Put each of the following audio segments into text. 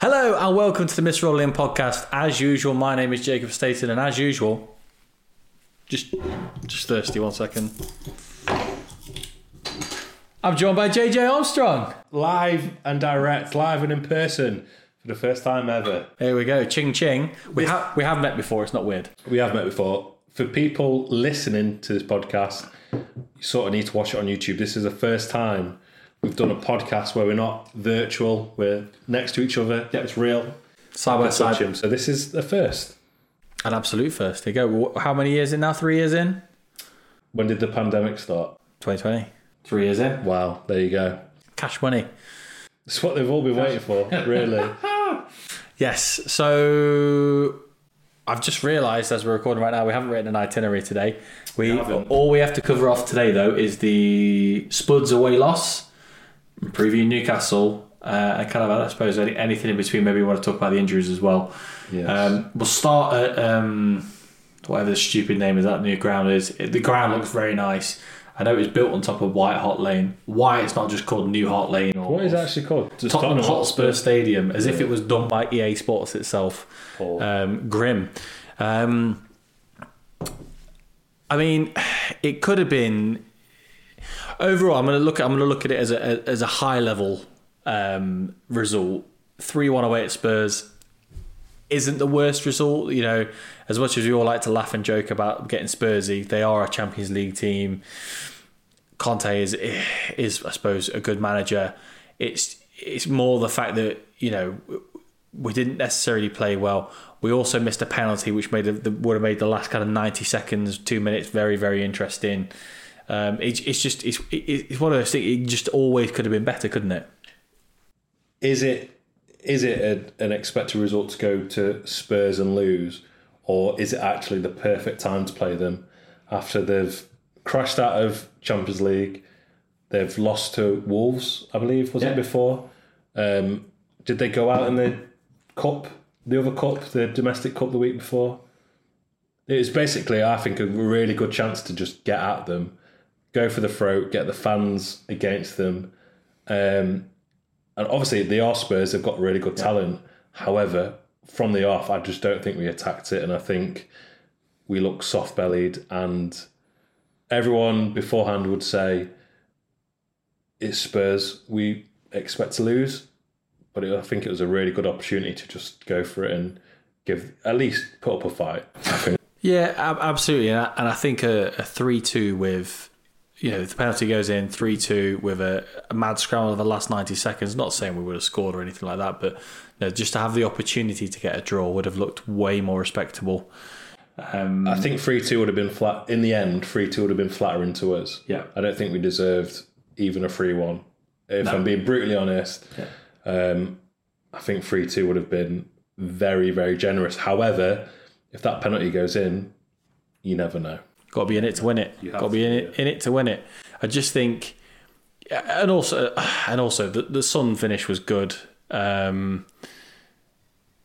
Hello and welcome to the Mist Rolling podcast. As usual, my name is Jacob Staten, and as usual, just just thirsty. One second. I'm joined by JJ Armstrong. live and direct, live and in person for the first time ever. Here we go. Ching ching. We have we have met before. It's not weird. We have met before. For people listening to this podcast, you sort of need to watch it on YouTube. This is the first time we've done a podcast where we're not virtual, we're next to each other. Yeah, it's real. Side by side. him. So this is the first. An absolute first. There you go. How many years in now? Three years in. When did the pandemic start? 2020. Three years in. Wow, there you go. Cash money. It's what they've all been waiting for, really. Yes. So I've just realised as we're recording right now, we haven't written an itinerary today. We haven't. all we have to cover off today though is the Spuds away loss, preview Newcastle, uh, and kind of I suppose any, anything in between. Maybe we want to talk about the injuries as well. Yes. Um, we'll start at um, whatever the stupid name of that new ground is. It- the ground looks very nice. I know it's built on top of White Hart Lane. Why it's not just called New Hart Lane or what is it actually called? Just Tottenham Tottenham Hotspur Stadium, as if it was done by EA Sports itself. Oh. Um, grim. Um, I mean, it could have been. Overall, I'm going to look. I'm going to look at it as a as a high level um, result. Three one away at Spurs isn't the worst result. You know, as much as we all like to laugh and joke about getting Spursy, they are a Champions League team. Conte is is I suppose a good manager. It's it's more the fact that you know we didn't necessarily play well. We also missed a penalty, which made the, would have made the last kind of ninety seconds, two minutes, very very interesting. Um, it's it's just it's it's one of those things. It just always could have been better, couldn't it? is it is it a, an expected result to go to Spurs and lose, or is it actually the perfect time to play them after they've crashed out of Champions League? They've lost to Wolves, I believe, was Yeah. it before? Um, did they go out in the cup, the other cup, the domestic cup the week before? It was basically, I think, a really good chance to just get at them, go for the throat, get the fans against them. Um, and obviously, the are Spurs have got really good talent. However, from the off, I just don't think we attacked it, and I think we look soft bellied. And everyone beforehand would say, "It's Spurs. We expect to lose," but it, I think it was a really good opportunity to just go for it and give at least put up a fight. I think. Yeah, absolutely, and I, and I think a, a three-two with, you know, the penalty goes in three-two with a, a mad scramble of the last ninety seconds. Not saying we would have scored or anything like that, but you know, just to have the opportunity to get a draw would have looked way more respectable. Um, I think three two would have been flat in the end. Three two would have been flattering to us. Yeah. I don't think we deserved even a three one. If I'm being brutally honest, um, I think three two would have been very very generous. However, if that penalty goes in, you never know. Got to be in it to win it. Got to be in it in it to win it. I just think, and also and also the the Son finish was good. Um,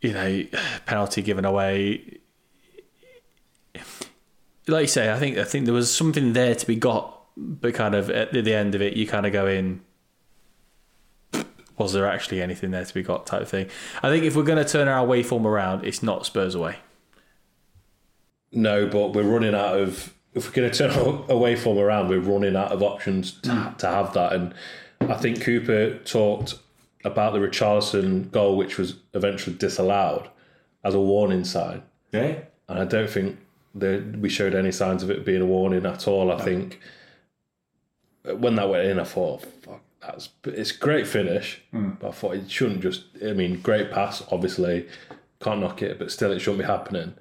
you know, penalty given away. Like you say, I think I think there was something there to be got, but kind of at the end of it, you kind of go in. Was there actually anything there to be got? Type of thing. I think if we're going to turn our away form around, it's not Spurs away. No, but we're running out of. If we're going to turn away from around, we're running out of options to, Mm. to have that. And I think Cooper talked about the Richarlison goal, which was eventually disallowed as a warning sign. Yeah. And I don't think that we showed any signs of it being a warning at all. I think when that went in, I thought, fuck, that's it's a great finish. But I thought it shouldn't just. I mean, great pass, obviously, can't knock it, but still, it shouldn't be happening.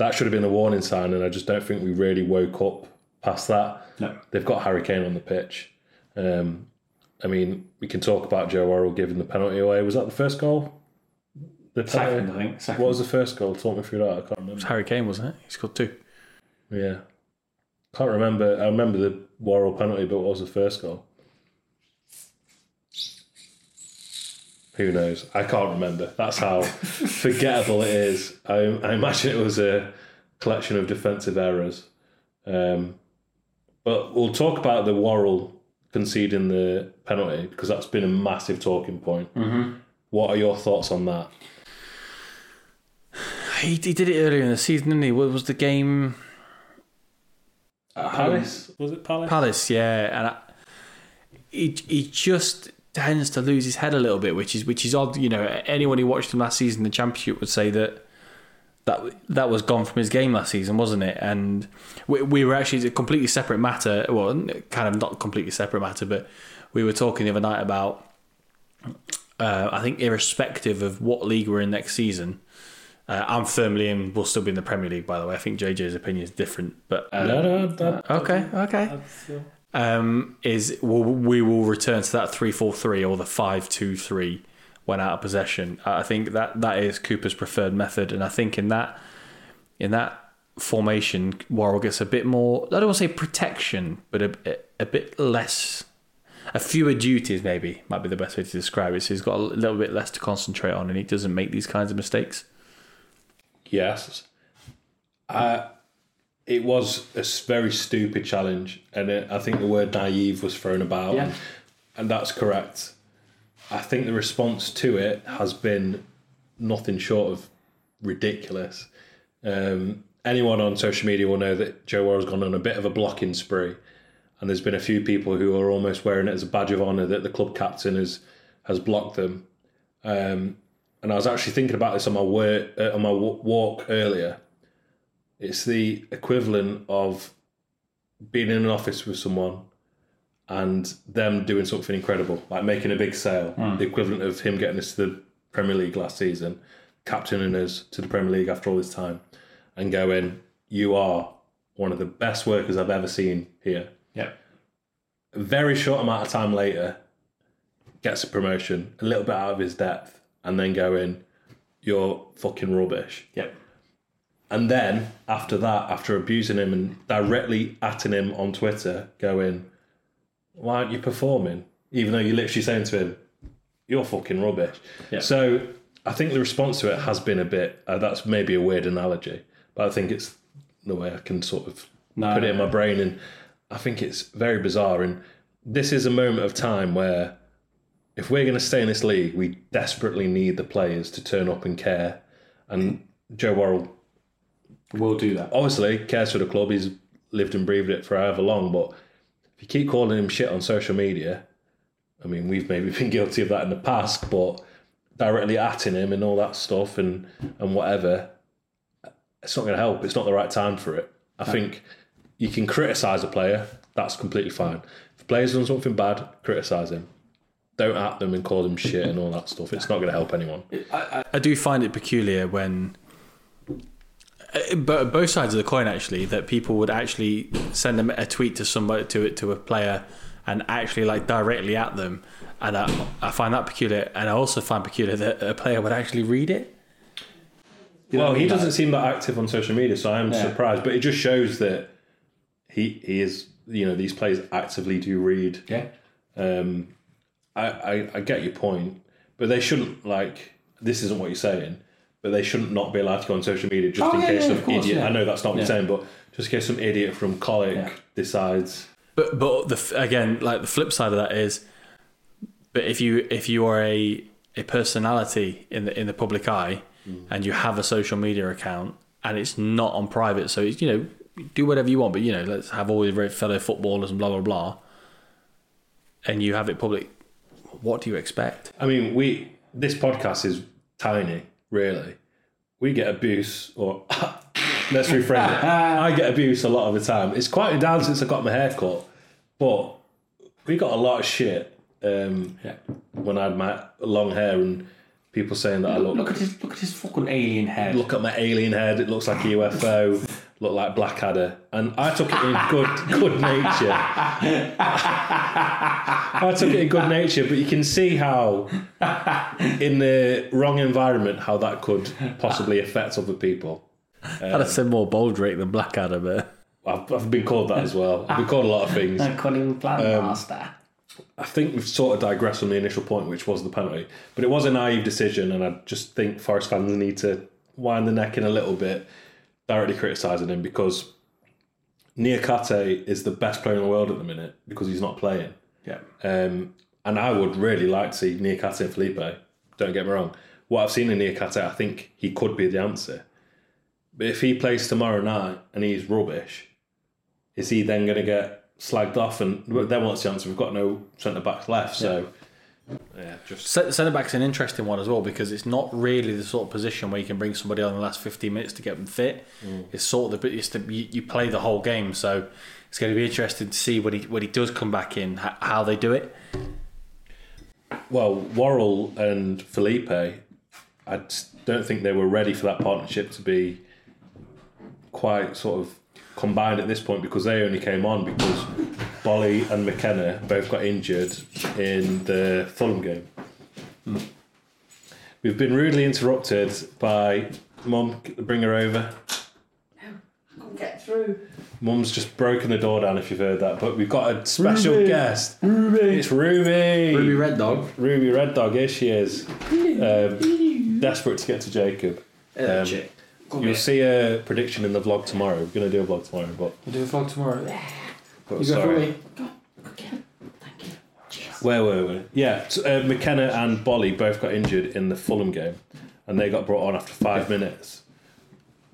That should have been a warning sign, and I just don't think we really woke up past that. No. They've got Harry Kane on the pitch. Um, I mean, we can talk about Joe Worrall giving the penalty away. Was that the first goal? The penalty? think. Second. What was the first goal? Talk me through that. I can't remember. Harry Kane, wasn't it? He scored two. Yeah. Can't remember. I remember the Worrall penalty, but what was the first goal? Who knows? I can't remember. That's how forgettable it is. I, I imagine it was a collection of defensive errors. Um, but we'll talk about the Worrall conceding the penalty because that's been a massive talking point. What are your thoughts on that? He, he did it earlier in the season, didn't he? What was the game? Palace was it Palace? Palace, yeah, and I, he he just tends to lose his head a little bit, which is which is odd. You know, anyone who watched him last season in the championship would say that that that was gone from his game last season, wasn't it? And we, we were actually a completely separate matter. Well, kind of not completely separate matter, but we were talking the other night about. Uh, I think, irrespective of what league we're in next season, uh, I'm firmly in. We'll still be in the Premier League, by the way. I think JJ's opinion is different, but uh, No, no, that, okay, okay. Um, is we'll, we will return to that three four three or the five two three when out of possession. I think that that is Cooper's preferred method, and I think in that in that formation, Worrall gets a bit more. I don't want to say protection, but a, a, bit less. A fewer duties, maybe might be the best way to describe it. So he's got a little bit less to concentrate on, and he doesn't make these kinds of mistakes. Yes. Uh, it was a very stupid challenge, and it, I think the word naive was thrown about, Yeah. and, and that's correct. I think the response to it has been nothing short of ridiculous. Um, anyone on social media will know that Joe Worrall's gone on a bit of a blocking spree, and there's been a few people who are almost wearing it as a badge of honour that the club captain has has blocked them. Um, and I was actually thinking about this on my work, uh, on my wa- walk earlier. It's the equivalent of being in an office with someone and them doing something incredible, like making a big sale. Hmm. The equivalent of him getting us to the Premier League last season, captaining us to the Premier League after all this time, and going, "You are one of the best workers I've ever seen here." Yeah. A very short amount of time later, gets a promotion, a little bit out of his depth, and then going, "You're fucking rubbish." Yep. And then after that, after abusing him and directly atting him on Twitter, going, "Why aren't you performing?" Even though you're literally saying to him, "You're fucking rubbish." Yeah. So I think the response to it has been a bit. Uh, that's maybe a weird analogy, but I think it's the way I can sort of No, put it in my brain, and I think it's very bizarre. And this is a moment of time where, if we're going to stay in this league, we desperately need the players to turn up and care. And Joe Worrall We'll do that. obviously cares for the club. He's lived and breathed it for however long. But if you keep calling him shit on social media, I mean, we've maybe been guilty of that in the past, but directly atting him and all that stuff and and whatever, it's not going to help. It's not the right time for it. I think you can criticise a player. That's completely fine. If a player's done something bad, criticise him. Don't at them and call them shit and all that stuff. It's not going to help anyone. I, I do find it peculiar when, but both sides of the coin actually, that people would actually send them a tweet to somebody to it to a player and actually like directly at them, and I, I find that peculiar, and I also find peculiar that a player would actually read it. You know well, what I he mean? doesn't seem that active on social media, so I'm Yeah. surprised. But it just shows that he he is you know these players actively do read. Yeah. Um, I, I I get your point, but they shouldn't like this isn't what you're saying. But they shouldn't not be allowed to go on social media just Oh, in yeah, case yeah, some of course, idiot. yeah. I know that's not what Yeah. you're saying, but just in case some idiot from Colic Yeah. decides. But but the again, like the flip side of that is, but if you if you are a a personality in the in the public eye, mm. and you have a social media account, and it's not on private, so it's, you know do whatever you want, but you know let's have all your fellow footballers and blah blah blah, and you have it public. What do you expect? I mean, we this podcast is tiny, really. We get abuse, or let's rephrase it. I get abuse a lot of the time. It's quieted down since I got my hair cut, but we got a lot of shit um, Yeah. when I had my long hair and people saying that I look. look at his look at his fucking alien head. look at my alien head. It looks like a UFO. Look like Blackadder, and I took it in good good nature. I took it in good nature, but you can see how, in the wrong environment, how that could possibly affect other people. I'd have said more Baldrick than Blackadder, but I've, I've been called that as well. I've been called a lot of things. calling plan um, master. I think we've sort of digressed on the initial point, which was the penalty. But it was a naive decision, and I just think Forest fans need to wind the neck in a little bit, directly criticising him because Niakhaté is the best player in the world at the minute because he's not playing. Yeah. Um, and I would really like to see Niakhaté and Felipe Don't get me wrong. What I've seen in Niakhaté, I think he could be the answer. But if he plays tomorrow night and he's rubbish, is he then going to get slagged off? And then what's the answer? We've got no centre backs left, so yeah, just Centre back's an interesting one as well because it's not really the sort of position where you can bring somebody on in the last 15 minutes to get them fit. Mm. It's sort of the it's the, you, you play the whole game, so it's going to be interesting to see when he when he does come back in h- how they do it. well, Worrall and Felipe, I don't think they were ready for that partnership to be quite sort of combined at this point because they only came on because Boly and McKenna both got injured in the Fulham game. We've been rudely interrupted by Mum. Bring her over. No, I can't get through. Mum's just broken the door down if you've heard that, but we've got a special Ruby. guest. Ruby, It's Ruby. Ruby Red Dog. Ruby Red Dog, here she is. Um, desperate to get to Jacob. Um, You'll see a prediction in the vlog tomorrow. We're going to do a vlog tomorrow, but, We'll do a vlog tomorrow. but sorry. Again. Thank you. Cheers. Where were we? Yeah, t- uh, McKenna and Boly both got injured in the Fulham game, and they got brought on after five minutes.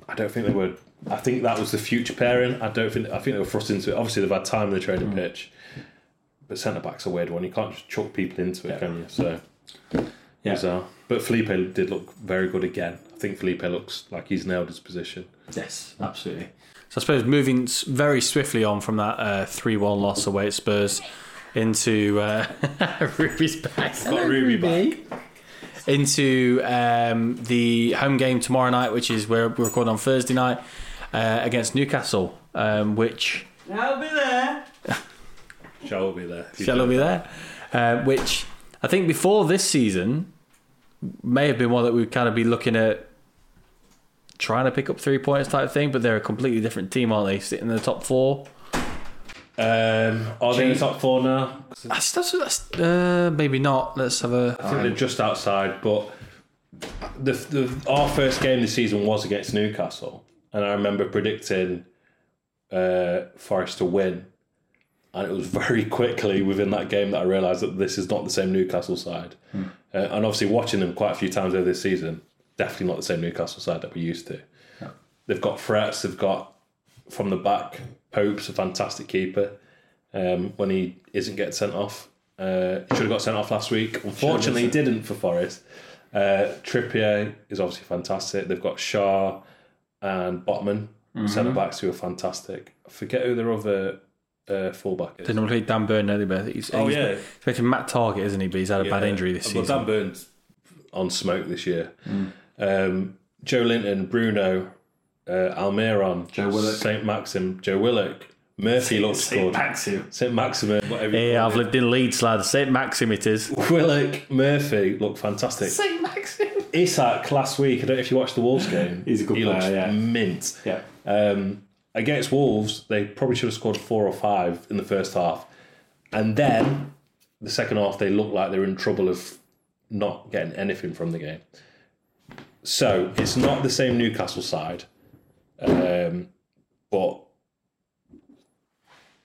I don't think they were. I think that was the future pairing. I don't think. I think they were thrust into it. Obviously, they've had time in the training pitch, but centre back's a weird one. You can't just chuck people into it, can you? So Yeah. bizarre. But Felipe did look very good again. I think Felipe looks like he's nailed his position. Yes, absolutely. So I suppose moving very swiftly on from that three-one loss away at Spurs into uh, Ruby's back. Got Ruby back. into um, the home game tomorrow night, which is where we're recording on Thursday night uh, against Newcastle, um, which I'll be there. Shall be there. shall be there, uh, which I think before this season may have been one that we'd kind of be looking at trying to pick up three points type thing, but they're a completely different team, aren't they? Sitting in the top four. Um, are they in the top four now? That's, that's, that's uh, maybe not. Let's have a. I think they're just outside, but the, the our first game this season was against Newcastle, and I remember predicting uh, Forest to win, and it was very quickly within that game that I realised that this is not the same Newcastle side, uh, and obviously watching them quite a few times over this season, definitely not the same Newcastle side that we used to. They've got threats. They've got from the back. Pope's a fantastic keeper. Um, when he isn't getting sent off, uh, should have got sent off last week. Unfortunately, he didn't for Forest. Uh, Trippier is obviously fantastic. They've got Schär and Botman, centre backs who are fantastic. I forget who their other uh, fullback is. They normally play Dan Burn, don't? But he's, Oh, he's, yeah. he's making Matt Targett, isn't he? But he's had a bad injury this Well, season. Dan Burns on smoke this year. Um, Joelinton, Bruno, uh, Almiron, Joe Willock. Saint Maxim, Joe Willock, Murphy looks good. Maxim. Saint Maximin, whatever. you Yeah, call I've it. lived in Leeds, lad. St. Maxim it is. Willock, Murphy look fantastic. St. Maxim. Isak last week. I don't know if you watched the Wolves game. He's a good he player, looks yeah. mint. Yeah. Um, against Wolves, they probably should have scored four or five in the first half, and then the second half they looked like they were in trouble of not getting anything from the game. So it's not the same Newcastle side, um, but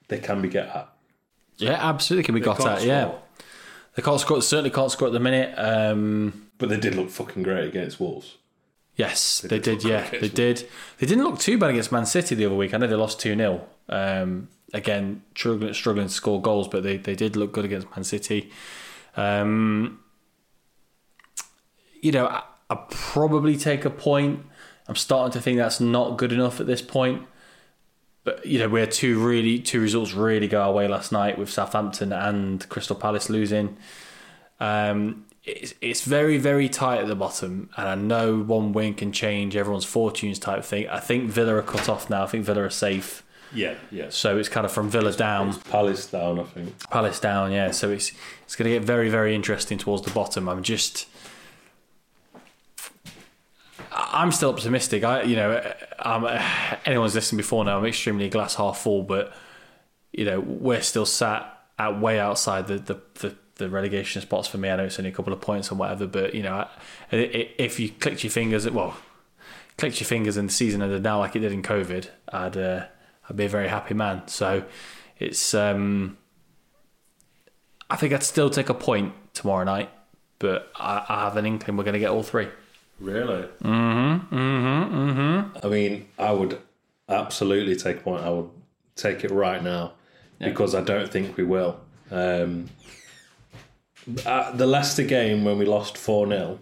they can be get at. Yeah, absolutely can be got can't at. Yeah, they can't score. Certainly can't score at the minute. Um, But they did look fucking great against Wolves. Yes, they, did did. yeah, they did. They didn't look too bad against Man City the other week. I know they lost two 0 um, Again, struggling, struggling to score goals, but they, they did look good against Man City. Um, you know, I, I probably take a point. I'm starting to think that's not good enough at this point. But you know, we had two really two results really go our way last night with Southampton and Crystal Palace losing. Um, it's it's very very tight at the bottom, and I know one win can change everyone's fortunes type thing. I think Villa are cut off now. I think Villa are safe, Yeah, yeah. so it's kind of from Villa down. Palace down, I think. Palace down, yeah. So it's it's going to get very very interesting towards the bottom. I'm just I'm still optimistic. I you know I'm, anyone's listened before now. I'm extremely glass half full, but you know we're still sat at way outside the the. the the relegation spots for me. I know it's only a couple of points or whatever, but you know, if you clicked your fingers, well, clicked your fingers and the season ended now like it did in COVID, I'd uh, I'd be a very happy man. So it's um, I think I'd still take a point tomorrow night, but I, I have an inkling we're going to get all three. Really? Mm-hmm. Mm-hmm. Mm-hmm. I mean, I would absolutely take a point. I would take it right now because I don't think we will. Um, at the Leicester game when we lost four 0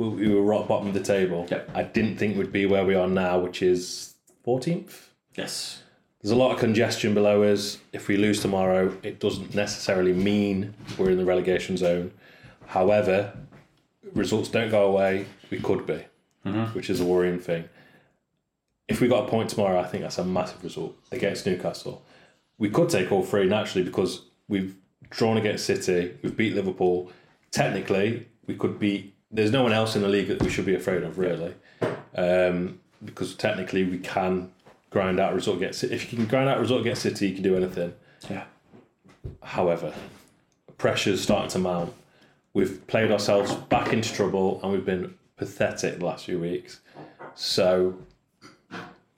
we, we were rock bottom of the table. Yep. I didn't think we'd be where we are now, which is fourteenth. Yes. There's a lot of congestion below us. If we lose tomorrow, it doesn't necessarily mean we're in the relegation zone. However, results don't go away. We could be, mm-hmm. which is a worrying thing. If we got a point tomorrow, I think that's a massive result against Newcastle. We could take all three naturally because we've drawn against City, we've beat Liverpool. Technically, we could be. There's no one else in the league that we should be afraid of, really, um, because technically we can grind out a result against City. If you can grind out a result against City, you can do anything. Yeah. However, pressure's starting to mount. We've played ourselves back into trouble and we've been pathetic the last few weeks. So,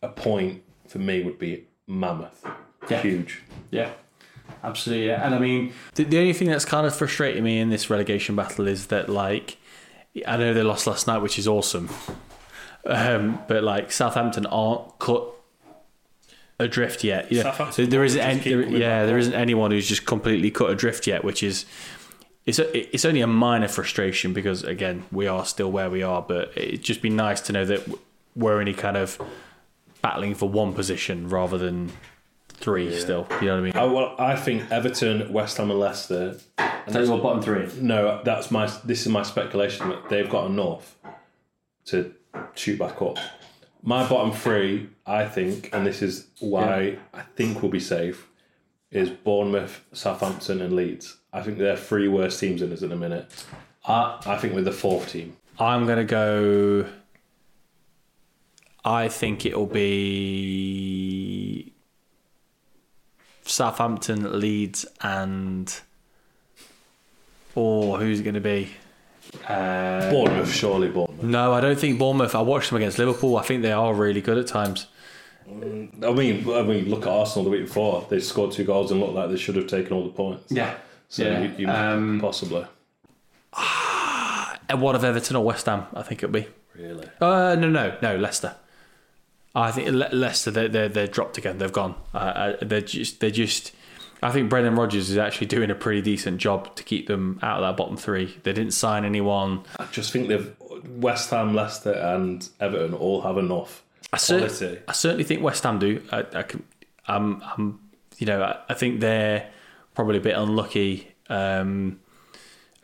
a point for me would be mammoth. Yeah. Huge. Yeah. Absolutely, yeah. And I mean, the, the only thing that's kind of frustrating me in this relegation battle is that, like, I know they lost last night, which is awesome. Um, but like Southampton aren't cut adrift yet. Yeah, so there isn't any, there- yeah, back there up. isn't anyone who's just completely cut adrift yet, which is it's a, it's only a minor frustration because again we are still where we are, but it'd just be nice to know that we're only kind of battling for one position rather than three. Still, you know what I mean? I, well, I think Everton, West Ham, and Leicester. That's your bottom three. No, that's my. This is my speculation that they've got enough to shoot back up. My bottom three, I think, and this is why I think we'll be safe, is Bournemouth, Southampton, and Leeds. I think they're three worst teams in us at a minute. Uh, I think we're the fourth team. I'm gonna go. I think it'll be Southampton, Leeds, and oh, who's it going to be? Uh, Bournemouth, surely Bournemouth. no, I don't think Bournemouth. I watched them against Liverpool. I think they are really good at times. I mean, I mean, look at Arsenal the week before. They scored two goals and looked like they should have taken all the points. Yeah. So Yeah. you, you Um, possibly. And what of Everton or West Ham? I think it'll be. Really? Uh, no, no, no, Leicester. I think Le- Leicester they're they're, they're dropped again. They've gone. Uh, uh, they're just they're just. I think Brendan Rodgers is actually doing a pretty decent job to keep them out of that bottom three. They didn't sign anyone. I just think they've West Ham, Leicester, and Everton all have enough I, cer- I certainly think West Ham do. I, I can. I'm. I'm. You know. I, I think they're probably a bit unlucky. Um,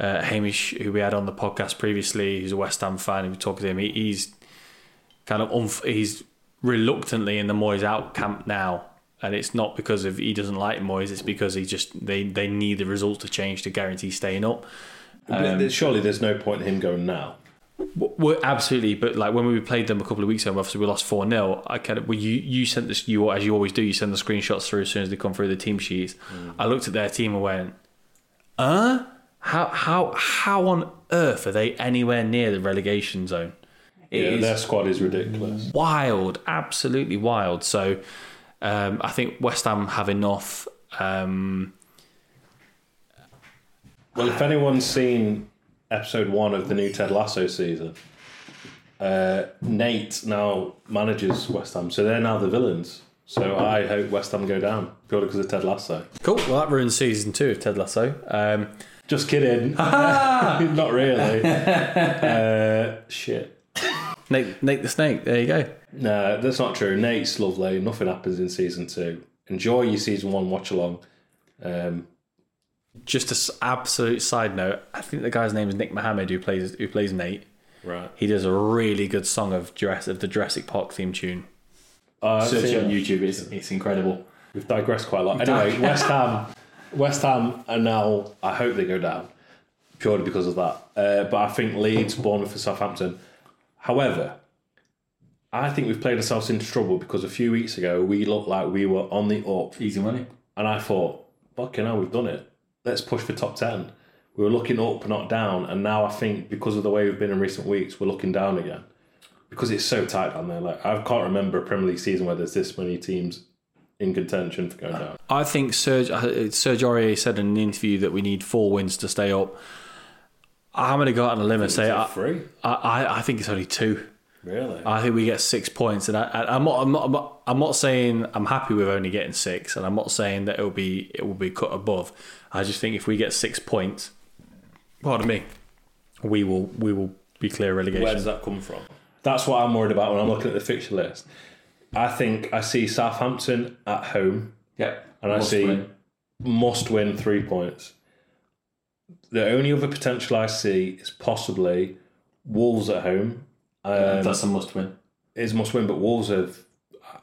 uh, Hamish, who we had on the podcast previously, who's a West Ham fan, and we talked to him. He, he's kind of unf- he's reluctantly in the Moyes out camp now, and it's not because of he doesn't like Moyes. It's because he just they they need the results to change to guarantee staying up. But Surely there's no point in him going now. W- Well, absolutely, but like when we played them a couple of weeks ago, obviously we lost four 0 I kind of well, you you sent this you as you always do. You send the screenshots through as soon as they come through the team sheets. I looked at their team and went, "Uh, how how how on earth are they anywhere near the relegation zone?" It Yeah, their squad is ridiculous. wild, absolutely wild. So um, I think West Ham have enough. Um, Well, if anyone's seen episode one of the new Ted Lasso season, uh, Nate now manages West Ham, so they're now the villains. So I hope West Ham go down purely because of Ted Lasso. cool. Well, that ruins season two of Ted Lasso. Um, Just kidding. Not really. uh, shit. Nate, Nate the Snake. There you go. No, that's not true. Nate's lovely. Nothing happens in season two. Enjoy your season one watch along. Um, Just an absolute side note. I think the guy's name is Nick Mohammed who plays who plays Nate. right. He does a really good song of Jurassic of the Jurassic Park theme tune. Uh, Search it on YouTube. It's it's incredible. We've digressed quite a lot. Anyway, West Ham, West Ham, and now I hope they go down purely because of that. Uh, but I think Leeds, Bournemouth, and Southampton. However, I think we've played ourselves into trouble because a few weeks ago we looked like we were on the up, Easy money. and I thought, "Fucking hell, we've done it. Let's push for top ten. We were looking up, not down, and now I think because of the way we've been in recent weeks, we're looking down again because it's so tight down there. Like I can't remember a Premier League season where there's this many teams in contention for going down. I think Serge uh, Serge Aurier said in an interview that we need four wins to stay up. I'm going to go out on a limb and say I, three. I, I, I think it's only two. Really? I think we get six points, and I, I'm not, I'm not, I'm not, I'm not saying I'm happy with only getting six, and I'm not saying that it will be, it will be cut above. I just think if we get six points, pardon me, we will, we will be clear relegation. Where does that come from? That's what I'm worried about when I'm looking at the fixture list. I think I see Southampton at home, Yep. and I see must win three points. The only other potential I see is possibly Wolves at home. Um, That's a must win. is must win, but Wolves have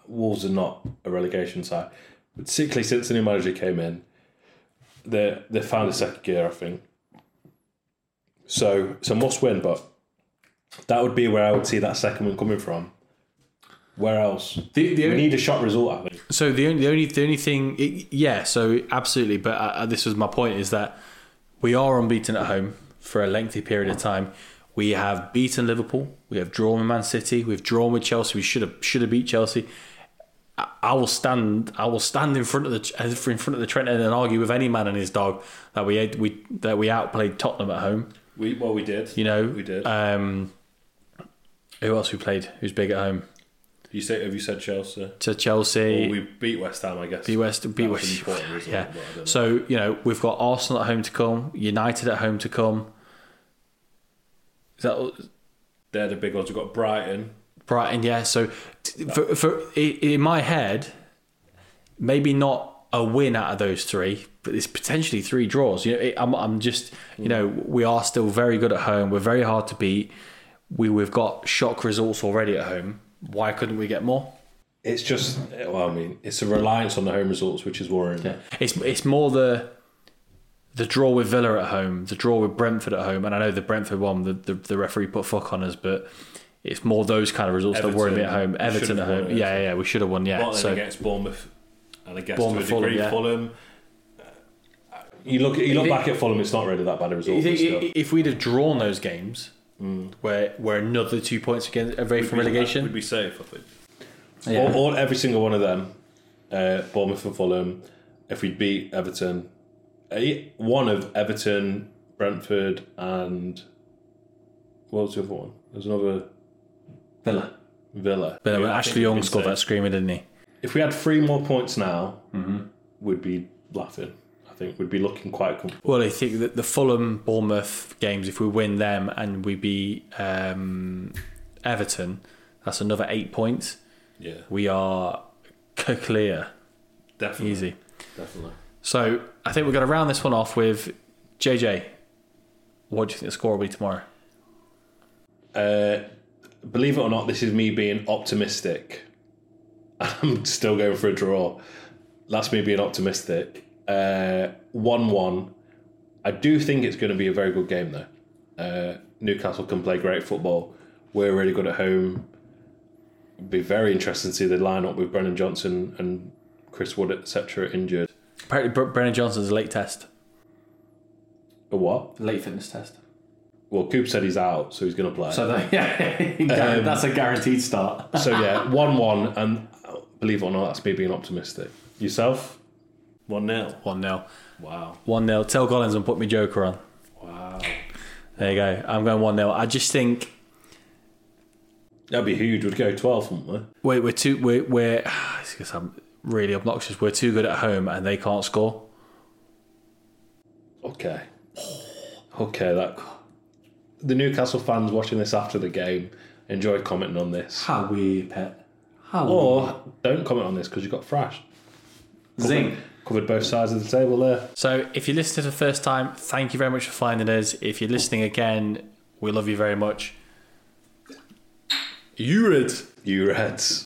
Wolves are not a relegation side, particularly since the new manager came in. They they found a second gear, I think. So so must win, but that would be where I would see that second one coming from. Where else? The, the We only, need a shot result, I think. So the only the only the only thing, it, yeah. So absolutely, but uh, this was my point: is that we are unbeaten at home for a lengthy period of time. We have beaten Liverpool. We have drawn with Man City. We've drawn with Chelsea. We should have should have beat Chelsea. I, I will stand. I will stand in front of the in front of the Trent End and argue with any man and his dog that we we that we outplayed Tottenham at home. We well we did. You know, We did. Um, who else we played? Who's big at home? You say have you said Chelsea? To Chelsea. Well, we beat West Ham, I guess. Beat West, beat West. yeah. but I don't know. So you know we've got Arsenal at home to come, United at home to come. Is that They're the big ones. We've got Brighton. Brighton? Yeah. So for, for in my head, maybe not a win out of those three, but it's potentially three draws. You know, it, I'm, I'm just you know we are still very good at home. We're very hard to beat. We we've got shock results already at home. Why couldn't we get more? It's just well, I mean, it's a reliance on the home results, which is worrying. Yeah. It's it's more the the draw with Villa at home, the draw with Brentford at home, and I know the Brentford one, the, the, the referee put fuck on us, but it's more those kind of results that worry me at home. Everton, we Everton should at home, yeah, yeah, yeah, we should have won, yeah. But then So against Bournemouth, and I guess Bournemouth, to a degree, Fulham, Fulham. yeah. You look, you look If it- back at Fulham. It's not really that bad a result. you but think still. if we'd have drawn those games, where where another two points against away from relegation, would be safe. I think. yeah. All, all, every single one of them, uh, Bournemouth and Fulham. If we beat Everton, uh, one of Everton, Brentford, and what was the other one? There's another Villa. Villa. But when Yeah, Ashley Young we'd scored that screamer, didn't he? If we had three more points now, Mm-hmm. we'd be laughing. I think we'd be looking quite comfortable. Well, I think that the Fulham Bournemouth games, if we win them and we beat um, Everton, that's another eight points. Yeah, We are clear, definitely. easy. Definitely. So I think we're going to round this one off with JJ. What do you think the score will be tomorrow? Uh, believe it or not, this is me being optimistic. I'm still going for a draw. That's me being optimistic. Uh, 1 1. I do think it's going to be a very good game, though. Uh, Newcastle can play great football. We're really good at home. It'd be very interesting to see the lineup with Brennan Johnson and Chris Wood, etc., injured. Apparently, Brennan Johnson's late test. A what? Late fitness test. Well, Coop said he's out, so he's going to play. So that, yeah, that's a guaranteed start. So yeah, one one, and uh, believe it or not, that's me being optimistic. Yourself, one 0 One 0 Wow, One 0 Tell Collins and put me Joker on. wow, There you go. I'm going one 0 I just think that'd be huge. We'd go twelve, wouldn't we? we're we're too we're we're. Because I'm really obnoxious. We're too good at home and they can't score. Okay, okay. That the Newcastle fans watching this after the game enjoy commenting on this, How weird, pet. How or don't comment on this because you got thrashed. Zing. Covered both sides of the table there. So, if you're listening for the first time, thank you very much for finding us. If you're listening again, we love you very much. You Reds. You Reds.